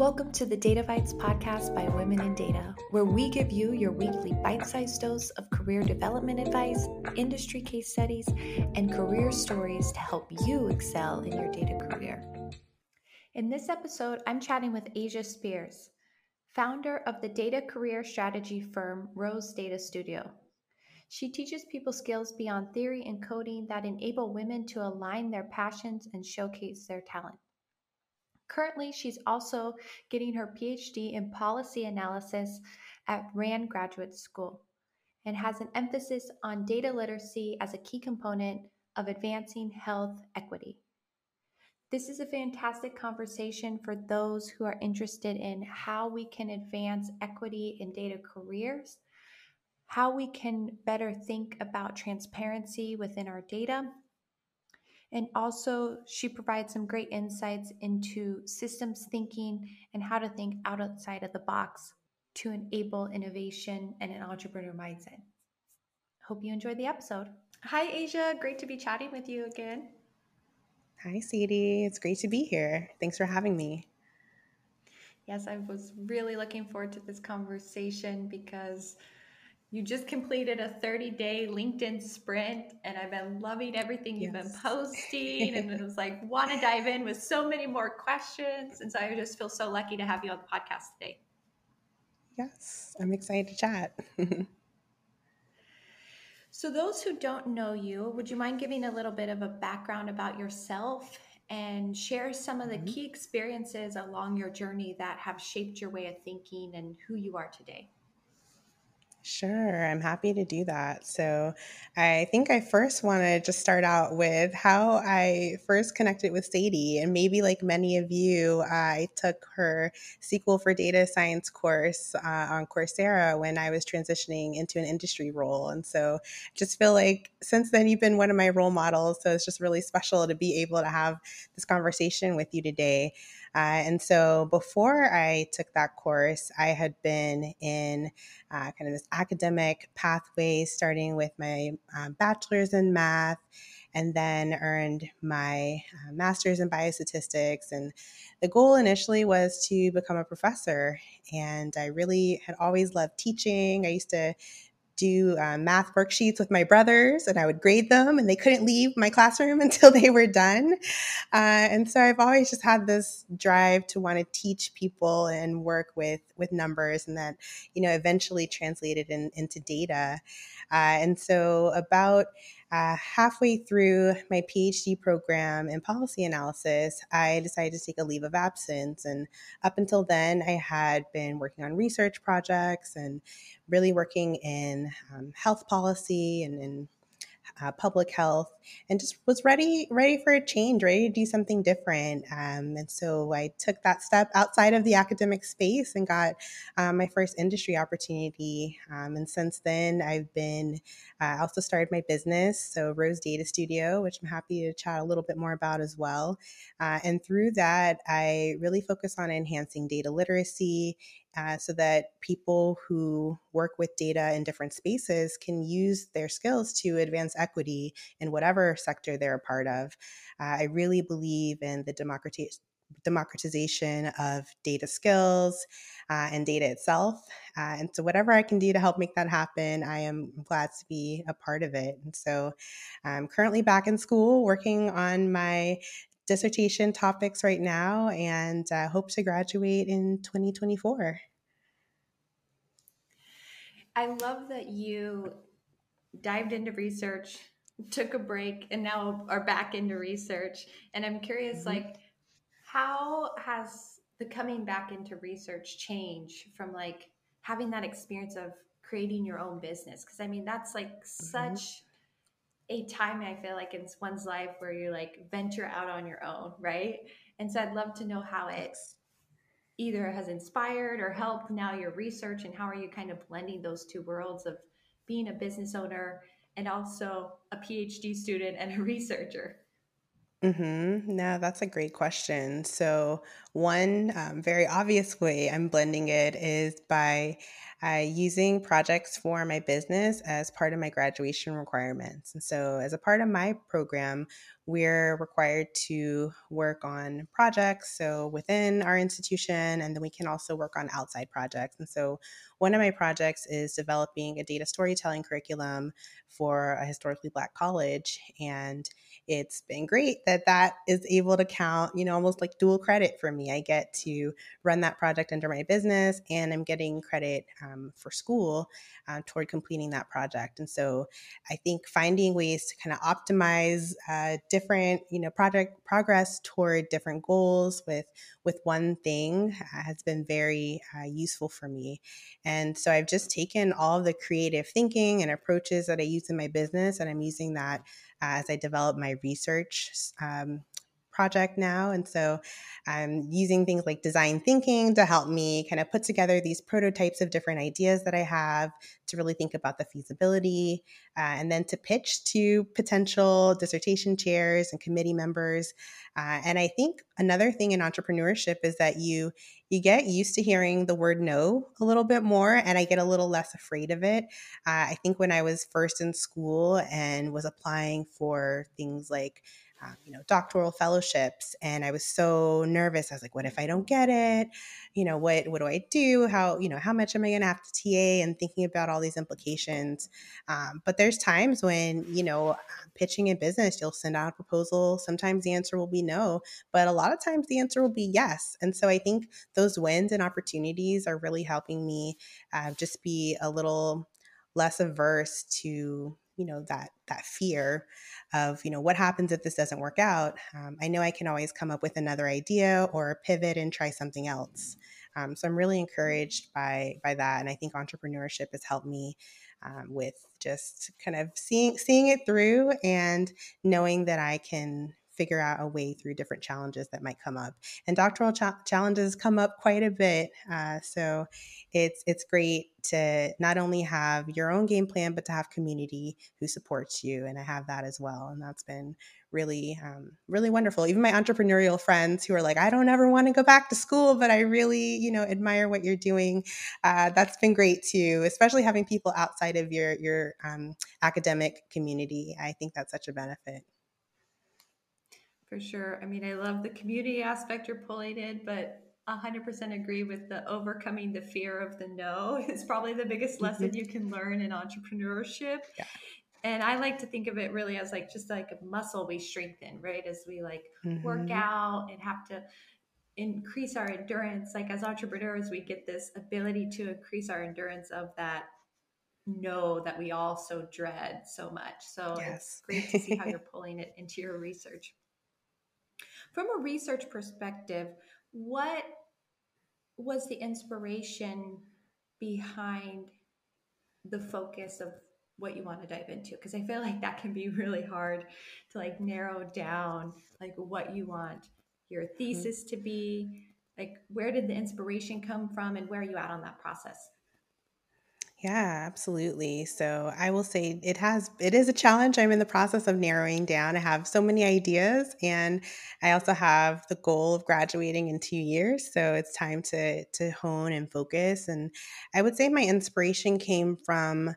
Welcome to the Data Bytes podcast by Women in Data, where we give you your weekly bite sized dose of career development advice, industry case studies, and career stories to help you excel in your data career. In this episode, I'm chatting with Asya Spears, founder of the data career strategy firm Rose Data Studio. She teaches people skills beyond theory and coding that enable women to align their passions and showcase their talent. Currently, she's also getting her PhD in policy analysis at RAND Graduate School and has an emphasis on data literacy as a key component of advancing health equity. This is a fantastic conversation for those who are interested in how we can advance equity in data careers, how we can better think about transparency within our data, and also, she provides some great insights into systems thinking and how to think outside of the box to enable innovation and an entrepreneur mindset. Hope you enjoyed the episode. Hi, Asya. Great to be chatting with you again. Hi, Sadie. It's great to be here. Thanks for having me. Yes, I was really looking forward to this conversation because you just completed a 30 day LinkedIn sprint, and I've been loving everything you've been posting. and it was like, want to dive in with so many more questions. And so I just feel so lucky to have you on the podcast today. Yes, I'm excited to chat. so, those who don't know you, would you mind giving a little bit of a background about yourself and share some of the mm-hmm. key experiences along your journey that have shaped your way of thinking and who you are today? Sure, I'm happy to do that. So, I think I first want to just start out with how I first connected with Sadie. And maybe, like many of you, I took her SQL for Data Science course uh, on Coursera when I was transitioning into an industry role. And so, just feel like since then, you've been one of my role models. So, it's just really special to be able to have this conversation with you today. Uh, and so before I took that course, I had been in uh, kind of this academic pathway, starting with my uh, bachelor's in math and then earned my uh, master's in biostatistics. And the goal initially was to become a professor. And I really had always loved teaching. I used to do uh, math worksheets with my brothers and I would grade them and they couldn't leave my classroom until they were done. Uh, and so I've always just had this drive to want to teach people and work with, with numbers and that, you know, eventually translated in, into data. Uh, and so about uh, halfway through my PhD program in policy analysis, I decided to take a leave of absence. And up until then, I had been working on research projects and really working in um, health policy and in uh, public health, and just was ready ready for a change, ready to do something different. Um, and so I took that step outside of the academic space and got um, my first industry opportunity. Um, and since then, I've been uh, also started my business, so Rose Data Studio, which I'm happy to chat a little bit more about as well. Uh, and through that, I really focus on enhancing data literacy uh, so that people who work with data in different spaces can use their skills to advance equity in whatever sector they're a part of. Uh, I really believe in the democratization of data skills uh, and data itself. Uh, and so, whatever I can do to help make that happen, I am glad to be a part of it. And so, I'm currently back in school working on my dissertation topics right now and uh, hope to graduate in 2024. I love that you dived into research, took a break, and now are back into research. And I'm curious, mm-hmm. like, how has the coming back into research change from like having that experience of creating your own business? Because I mean, that's like mm-hmm. such a time I feel like in one's life where you like venture out on your own, right? And so I'd love to know how it either has inspired or helped now your research and how are you kind of blending those two worlds of being a business owner and also a PhD student and a researcher? Mm-hmm. No, that's a great question. So, one um, very obvious way I'm blending it is by uh, using projects for my business as part of my graduation requirements. And so, as a part of my program, we're required to work on projects, so within our institution, and then we can also work on outside projects. And so, one of my projects is developing a data storytelling curriculum for a historically Black college. And it's been great that that is able to count, you know, almost like dual credit for me. I get to run that project under my business and I'm getting credit um, for school uh, toward completing that project. And so I think finding ways to kind of optimize uh, different, you know, project progress toward different goals with with one thing uh, has been very uh, useful for me. And so I've just taken all the creative thinking and approaches that I use in my business, and I'm using that as I develop my research um, project now. And so I'm using things like design thinking to help me kind of put together these prototypes of different ideas that I have to really think about the feasibility uh, and then to pitch to potential dissertation chairs and committee members. Uh, and I think another thing in entrepreneurship is that you you get used to hearing the word no a little bit more and i get a little less afraid of it uh, i think when i was first in school and was applying for things like um, you know, doctoral fellowships. And I was so nervous. I was like, what if I don't get it? You know, what what do I do? How, you know, how much am I gonna have to TA and thinking about all these implications. Um, but there's times when, you know, pitching in business, you'll send out a proposal. Sometimes the answer will be no, but a lot of times the answer will be yes. And so I think those wins and opportunities are really helping me uh, just be a little less averse to you know that that fear of you know what happens if this doesn't work out? Um, i know i can always come up with another idea or pivot and try something else. Um, so i'm really encouraged by by that and i think entrepreneurship has helped me um, with just kind of seeing seeing it through and knowing that i can figure out a way through different challenges that might come up. And doctoral cha- challenges come up quite a bit. Uh, so it's it's great to not only have your own game plan, but to have community who supports you. And I have that as well. And that's been really, um, really wonderful. Even my entrepreneurial friends who are like, I don't ever want to go back to school, but I really, you know, admire what you're doing. Uh, that's been great too, especially having people outside of your your um, academic community. I think that's such a benefit for sure. I mean, I love the community aspect you're pulling in, but 100% agree with the overcoming the fear of the no is probably the biggest mm-hmm. lesson you can learn in entrepreneurship. Yeah. And I like to think of it really as like just like a muscle we strengthen, right? As we like mm-hmm. work out and have to increase our endurance. Like as entrepreneurs, we get this ability to increase our endurance of that no that we all so dread so much. So yes. it's great to see how you're pulling it into your research. From a research perspective, what was the inspiration behind the focus of what you want to dive into? Because i feel like that can be really hard to like narrow down like what you want your mm-hmm. thesis to be. Like where did the inspiration come from and where are you at on that process yeah, absolutely. So I will say it has it is a challenge. I'm in the process of narrowing down. I have so many ideas and I also have the goal of graduating in 2 years, so it's time to to hone and focus and I would say my inspiration came from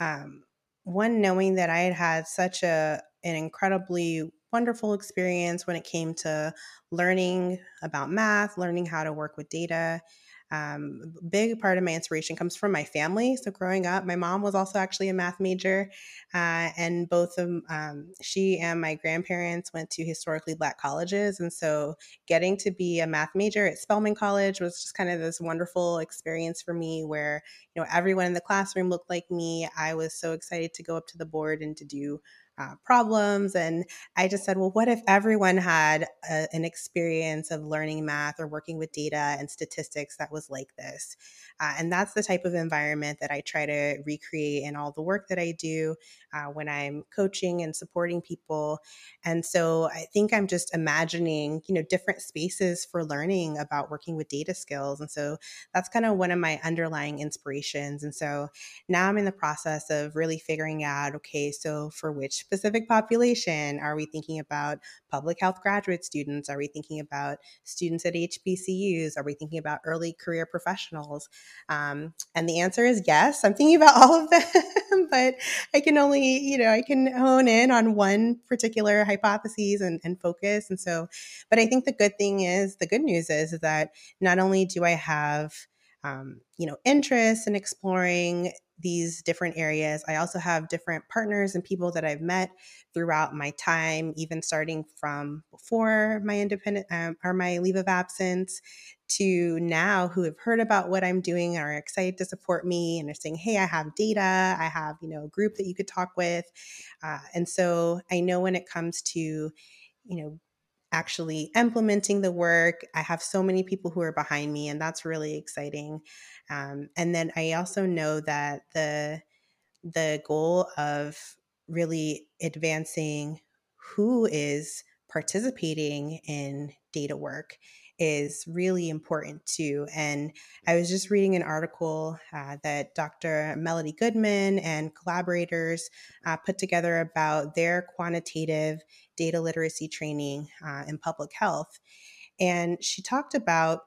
um, one knowing that I had had such a an incredibly wonderful experience when it came to learning about math, learning how to work with data um, big part of my inspiration comes from my family. So growing up, my mom was also actually a math major, uh, and both of um, she and my grandparents went to historically black colleges, and so getting to be a math major at Spelman College was just kind of this wonderful experience for me, where you know everyone in the classroom looked like me. I was so excited to go up to the board and to do uh, problems. And I just said, well, what if everyone had a, an experience of learning math or working with data and statistics that was like this? Uh, and that's the type of environment that I try to recreate in all the work that I do uh, when I'm coaching and supporting people. And so I think I'm just imagining, you know, different spaces for learning about working with data skills. And so that's kind of one of my underlying inspirations. And so now I'm in the process of really figuring out, okay, so for which specific population? Are we thinking about public health graduate students? Are we thinking about students at HBCUs? Are we thinking about early career professionals? Um, and the answer is yes. I'm thinking about all of them, but I can only, you know, I can hone in on one particular hypothesis and, and focus. And so, but I think the good thing is, the good news is, is that not only do I have um, you know interest in exploring these different areas. I also have different partners and people that I've met throughout my time, even starting from before my independent um, or my leave of absence to now who have heard about what I'm doing and are excited to support me and are saying, Hey, I have data. I have, you know, a group that you could talk with. Uh, and so I know when it comes to, you know, actually implementing the work. I have so many people who are behind me, and that's really exciting. Um, and then I also know that the the goal of really advancing who is participating in data work is really important too. And I was just reading an article uh, that Dr. Melody Goodman and collaborators uh, put together about their quantitative data literacy training uh, in public health. And she talked about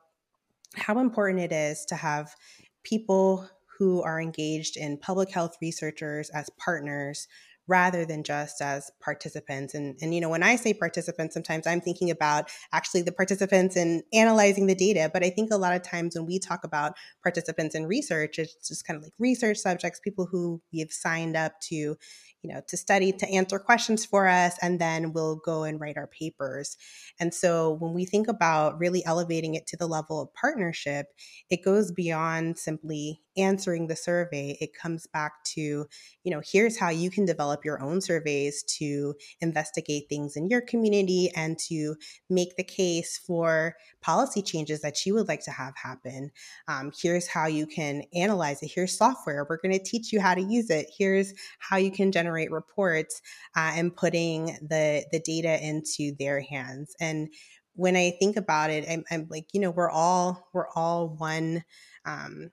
how important it is to have people who are engaged in public health researchers as partners rather than just as participants. And, and, you know, when I say participants, sometimes I'm thinking about actually the participants in analyzing the data. But I think a lot of times when we talk about participants in research, it's just kind of like research subjects, people who we have signed up to you know to study to answer questions for us and then we'll go and write our papers. And so when we think about really elevating it to the level of partnership it goes beyond simply answering the survey. It comes back to you know here's how you can develop your own surveys to investigate things in your community and to make the case for policy changes that you would like to have happen. Um, here's how you can analyze it. Here's software. We're going to teach you how to use it. Here's how you can generate reports uh, and putting the the data into their hands and when i think about it i'm, I'm like you know we're all we're all one um,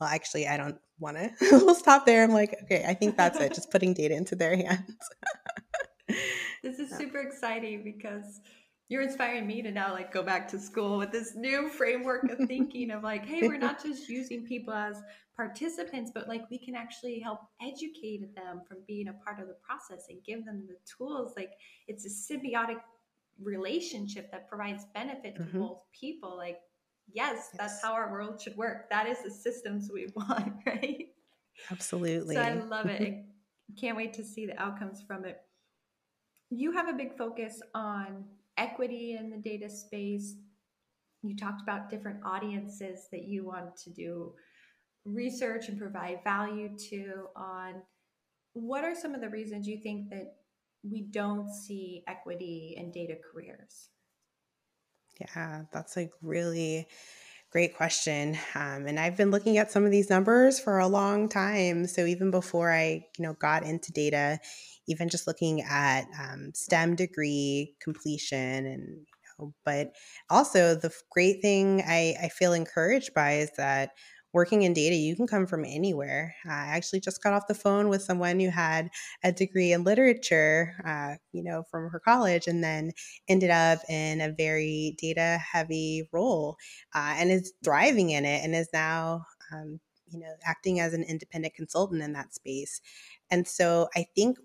well, actually, I don't want to. we'll stop there. I'm like, okay, I think that's it. Just putting data into their hands. this is super exciting because you're inspiring me to now like go back to school with this new framework of thinking of like, hey, we're not just using people as participants, but like we can actually help educate them from being a part of the process and give them the tools. Like it's a symbiotic relationship that provides benefit to mm-hmm. both people. Like yes, that's how our world should work. That is the systems we want, right? Absolutely. So I love it. I can't wait to see the outcomes from it. You have a big focus on equity in the data space. You talked about different audiences that you want to do research and provide value to on what are some of the reasons you think that we don't see equity in data careers? Yeah, that's a really great question. Um, and I've been looking at some of these numbers for a long time. So even before I, you know, got into data, even just looking at um, STEM degree completion and you know, but also the great thing I, I feel encouraged by is that working in data, you can come from anywhere. I actually just got off the phone with someone who had a degree in literature, uh, you know, from her college, and then ended up in a very data heavy role uh, and is thriving in it and is now, um, you know, acting as an independent consultant in that space. And so I think,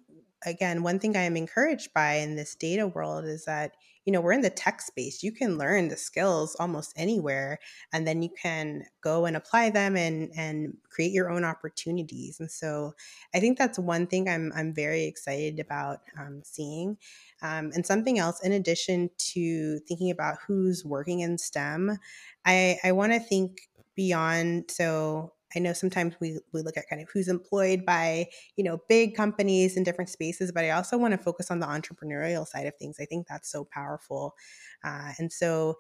again, one thing I am encouraged by in this data world is that you know, we're in the tech space. You can learn the skills almost anywhere and then you can go and apply them and and create your own opportunities. And so I think that's one thing I'm I'm very excited about um, seeing. Um, and something else, in addition to thinking about who's working in STEM, I, I want to think beyond. So I know sometimes we, we look at kind of who's employed by, you know, big companies in different spaces, but I also want to focus on the entrepreneurial side of things. I think that's so powerful. Uh, and so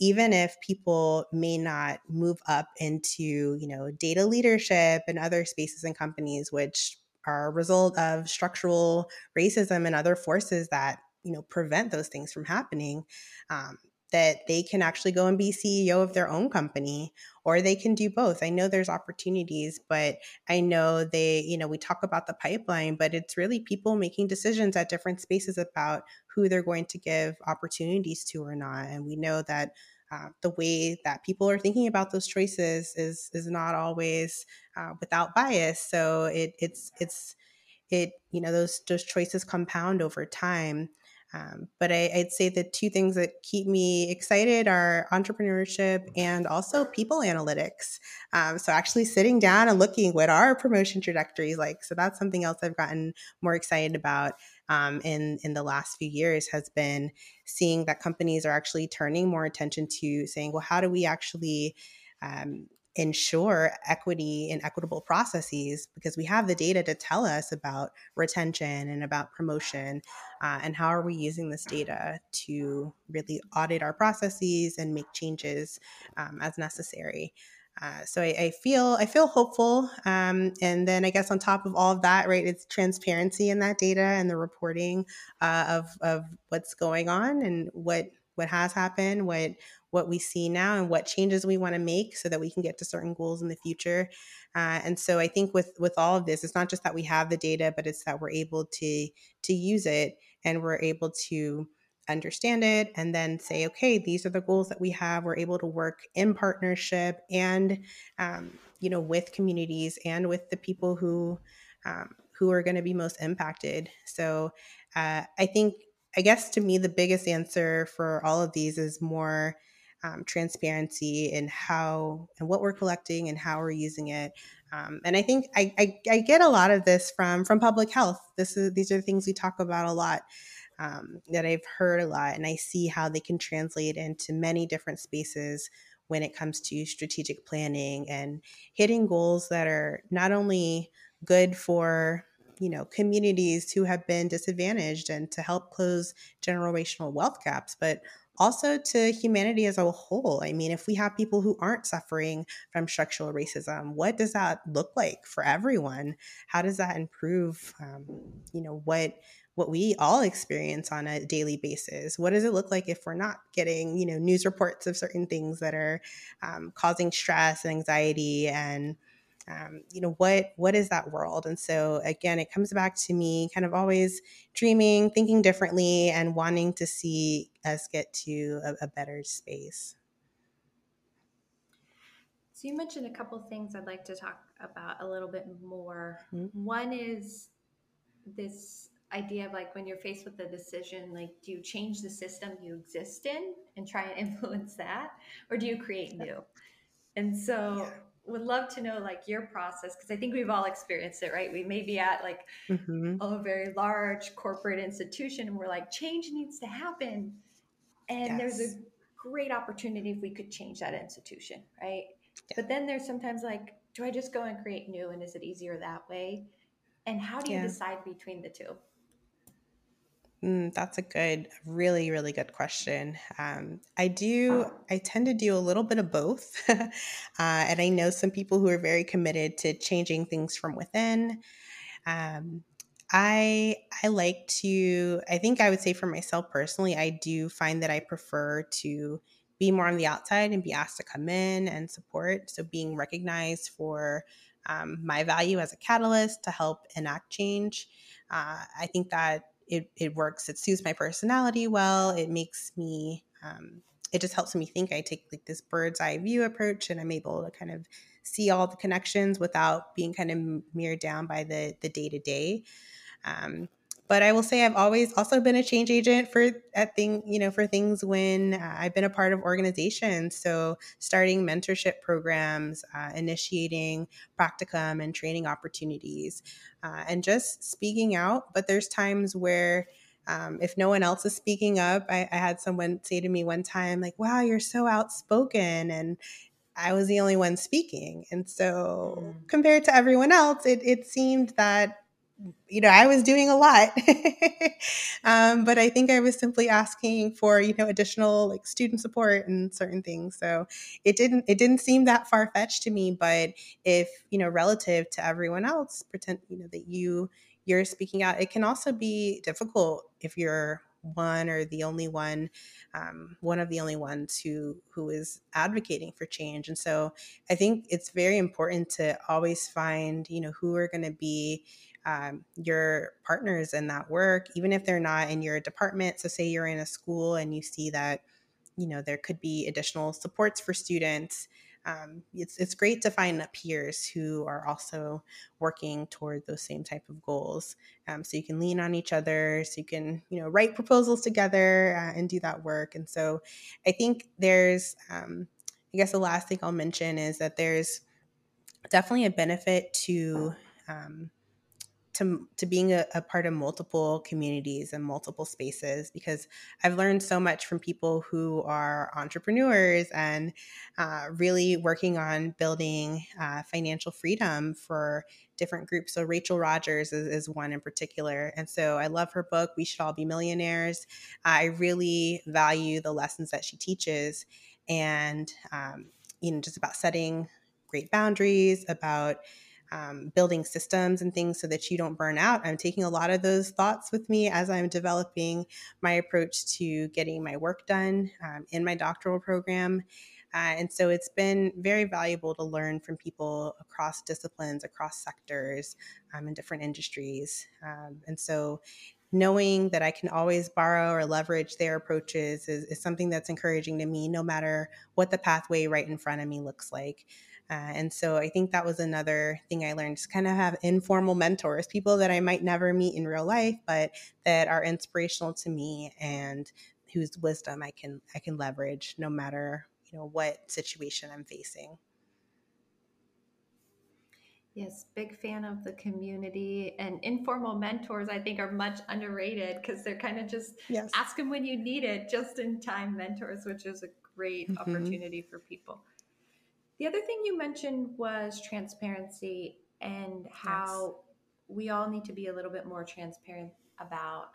even if people may not move up into, you know, data leadership and other spaces and companies, which are a result of structural racism and other forces that, you know, prevent those things from happening, um, that they can actually go and be CEO of their own company or they can do both. I know there's opportunities, but I know they, you know, we talk about the pipeline, but it's really people making decisions at different spaces about who they're going to give opportunities to or not. And we know that uh, the way that people are thinking about those choices is is not always uh, without bias. So it it's it's it you know those those choices compound over time. Um, but I, would say the two things that keep me excited are entrepreneurship and also people analytics. Um, so actually sitting down and looking what our promotion trajectories like. So that's something else I've gotten more excited about um, in in the last few years has been seeing that companies are actually turning more attention to saying, well, how do we actually um, ensure equity and equitable processes because we have the data to tell us about retention and about promotion uh, and how are we using this data to really audit our processes and make changes um, as necessary. Uh, so I, I, feel I feel hopeful, um, and then I guess on top of all of that, right, it's transparency in that data and the reporting uh, of of what's going on and what what has happened, what what we see now, and what changes we want to make so that we can get to certain goals in the future. Uh, and so I think with with all of this, it's not just that we have the data, but it's that we're able to to use it and we're able to understand it and then say okay these are the goals that we have we're able to work in partnership and um, you know with communities and with the people who um, who are going to be most impacted so uh, i think i guess to me the biggest answer for all of these is more um, transparency in how and what we're collecting and how we're using it um, and I think I, I, I, get a lot of this from from public health. This is these are things we talk about a lot um, that I've heard a lot, and I see how they can translate into many different spaces when it comes to strategic planning and hitting goals that are not only good for you know communities who have been disadvantaged and to help close generational wealth gaps but also to humanity as a whole i mean if we have people who aren't suffering from structural racism what does that look like for everyone how does that improve um, you know what what we all experience on a daily basis. What does it look like if we're not getting, you know, news reports of certain things that are um, causing stress and anxiety and um, you know what what is that world and so again it comes back to me kind of always dreaming thinking differently and wanting to see us get to a, a better space so you mentioned a couple things i'd like to talk about a little bit more mm-hmm. one is this idea of like when you're faced with a decision, like do you change the system you exist in and try and influence that, or do you create new? And so. Would love to know like your process because I think we've all experienced it, right? We may be at like mm-hmm. a very large corporate institution and we're like, change needs to happen. And yes. there's a great opportunity if we could change that institution, right? Yeah. But then there's sometimes like, do I just go and create new and is it easier that way? And how do you yeah. decide between the two? Mm, that's a good, really, really good question. Um, I do, I tend to do a little bit of both. uh, and I know some people who are very committed to changing things from within. Um, I I like to I think I would say for myself personally I do find that I prefer to be more on the outside and be asked to come in and support so being recognized for um, my value as a catalyst to help enact change uh, I think that it, it works it suits my personality well it makes me um, it just helps me think i take like this bird's eye view approach and i'm able to kind of see all the connections without being kind of mirrored down by the the day to day but I will say I've always also been a change agent for at thing you know for things when uh, I've been a part of organizations. So starting mentorship programs, uh, initiating practicum and training opportunities, uh, and just speaking out. But there's times where um, if no one else is speaking up, I, I had someone say to me one time, like, "Wow, you're so outspoken," and I was the only one speaking. And so, mm. compared to everyone else, it, it seemed that you know, I was doing a lot, um, but I think I was simply asking for you know additional like student support and certain things. So it didn't it didn't seem that far fetched to me. But if you know, relative to everyone else, pretend you know that you you're speaking out. It can also be difficult if you're one or the only one, um, one of the only ones who who is advocating for change. And so I think it's very important to always find, you know, who are going to be um, your partners in that work, even if they're not in your department. So, say you're in a school and you see that, you know, there could be additional supports for students. Um, it's, it's great to find peers who are also working toward those same type of goals. Um, so you can lean on each other, so you can, you know, write proposals together uh, and do that work. And so I think there's, um, I guess the last thing I'll mention is that there's definitely a benefit to um, to, to being a, a, part of multiple communities and multiple spaces because I've learned so much from people who are entrepreneurs and uh, really working on building uh, financial freedom for different groups. So Rachel Rogers is, is, one in particular. And so I love her book, We Should All Be Millionaires. I really value the lessons that she teaches and, um, you know, just about setting great boundaries, about um, building systems and things so that you don't burn out. I'm taking a lot of those thoughts with me as I'm developing my approach to getting my work done um, in my doctoral program. Uh, and so it's been very valuable to learn from people across disciplines, across sectors, um, in different industries. Um, and so knowing that I can always borrow or leverage their approaches is, is something that's encouraging to me, no matter what the pathway right in front of me looks like. Uh, and so I think that was another thing I learned to kind of have informal mentors, people that I might never meet in real life, but that are inspirational to me and whose wisdom I can I can leverage no matter you know what situation I'm facing. Yes, big fan of the community and informal mentors. I think are much underrated because they're kind of just yes. ask them when you need it, just in time mentors, which is a great mm-hmm. opportunity for people. The other thing you mentioned was transparency and how yes. we all need to be a little bit more transparent about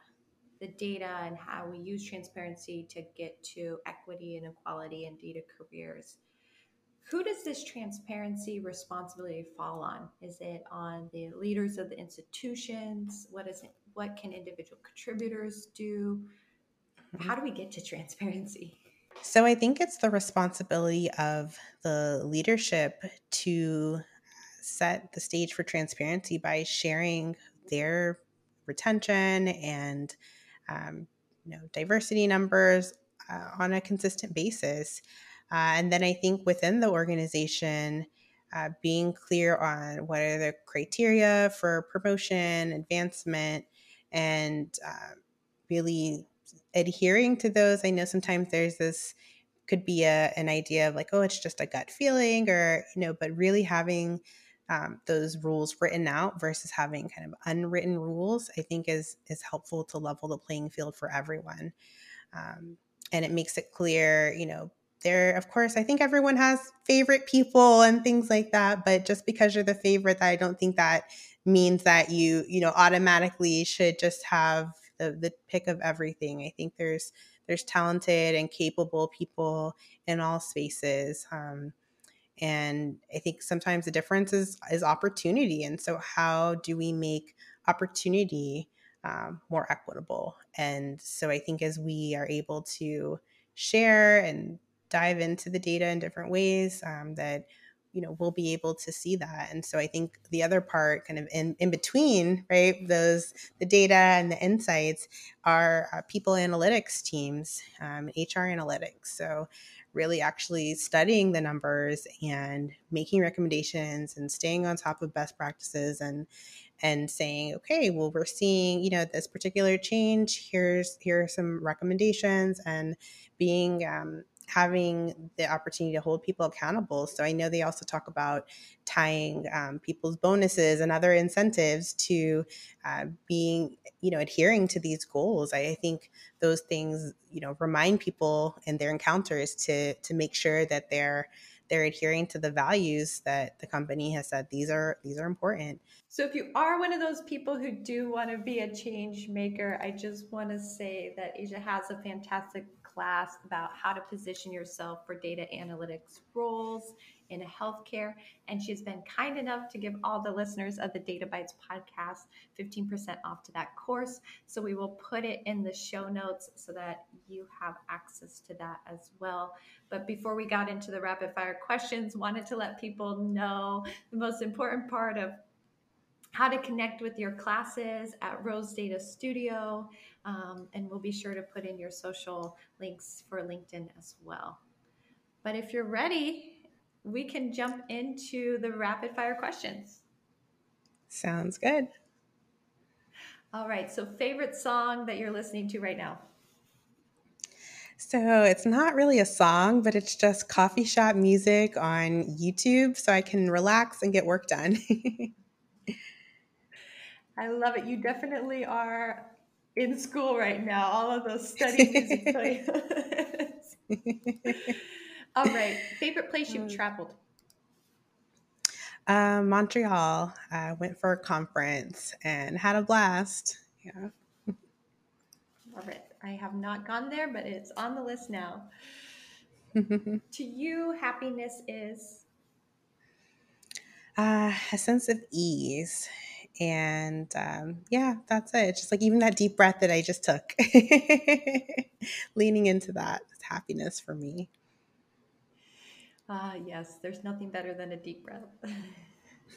the data and how we use transparency to get to equity and equality and data careers. Who does this transparency responsibility fall on? Is it on the leaders of the institutions? What is it? What can individual contributors do? Mm-hmm. How do we get to transparency? So I think it's the responsibility of the leadership to set the stage for transparency by sharing their retention and um, you know diversity numbers uh, on a consistent basis. Uh, and then I think within the organization, uh, being clear on what are the criteria for promotion, advancement, and uh, really adhering to those. I know sometimes there's this could be a, an idea of like, oh, it's just a gut feeling, or you know, but really having um, those rules written out versus having kind of unwritten rules, I think is is helpful to level the playing field for everyone, um, and it makes it clear, you know. There, of course, I think everyone has favorite people and things like that. But just because you're the favorite, I don't think that means that you, you know, automatically should just have the, the pick of everything. I think there's there's talented and capable people in all spaces. Um, and I think sometimes the difference is is opportunity. And so, how do we make opportunity um, more equitable? And so, I think as we are able to share and dive into the data in different ways, um, that you know we'll be able to see that. And so i think the other part kind of in, in between right those the data and the insights are uh, people analytics teams um, hr analytics. So really actually studying the numbers and making recommendations and staying on top of best practices and and saying okay well we're seeing you know this particular change. Here's here are some recommendations. And being um, having the opportunity to hold people accountable. So I know they also talk about tying um, people's bonuses and other incentives to uh, being, you know, adhering to these goals. I, I, think those things, you know, remind people in their encounters to to make sure that they're they're adhering to the values that the company has said these are these are important. So if you are one of those people who do want to be a change maker, I just want to say that Asya has a fantastic class about how to position yourself for data analytics roles in healthcare. And she's been kind enough to give all the listeners of the Data Bytes podcast 15% off to that course. So we will put it in the show notes so that you have access to that as well. But before we got into the rapid fire questions, wanted to let people know the most important part of how to connect with your classes at Rose Data Studio. Um, and we'll be sure to put in your social links for LinkedIn as well. But if you're ready, we can jump into the rapid fire questions. Sounds good. All right. So, favorite song that you're listening to right now? So, it's not really a song, but it's just coffee shop music on YouTube so I can relax and get work done. I love it. You definitely are in school right now. All of those study music All right. Favorite place you've mm. traveled? Uh, Montreal. I went for a conference and had a blast. Yeah. Love it. I have not gone there, but it's on the list now. to you, happiness is? Uh, a sense of ease. And um, yeah, that's it. Just like even that deep breath that I just took, leaning into that is happiness for me. Ah, yes, there's nothing better than a deep breath.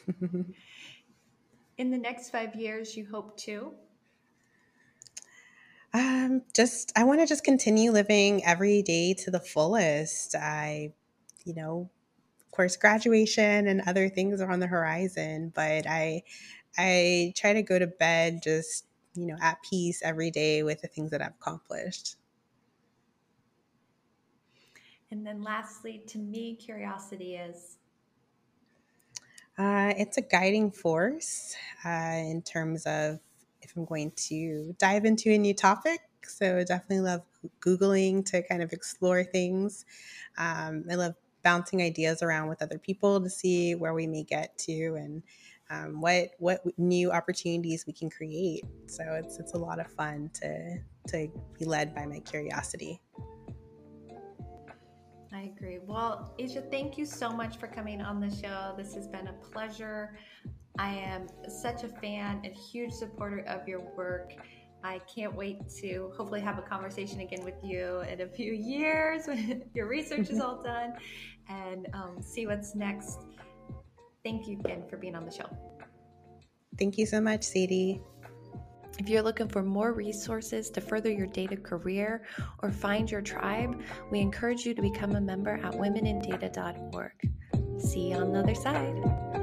In the next five years, you hope to? Um, just I want to just continue living every day to the fullest. I, you know, of course, graduation and other things are on the horizon, but I, I try to go to bed just you know at peace every day with the things that I've accomplished. And then lastly, to me, curiosity is? Uh, it's a guiding force uh, in terms of if I'm going to dive into a new topic. So definitely love Googling to kind of explore things. Um, I love bouncing ideas around with other people to see where we may get to and um, what what new opportunities we can create. So it's it's a lot of fun to to be led by my curiosity. I agree. Well, Asya, thank you so much for coming on the show. This has been a pleasure. I am such a fan and huge supporter of your work. I can't wait to hopefully have a conversation again with you in a few years when your research is all done and um, see what's next. Thank you again for being on the show. Thank you so much, Sadie. If you're looking for more resources to further your data career or find your tribe, we encourage you to become a member at womenindata.org. See you on the other side.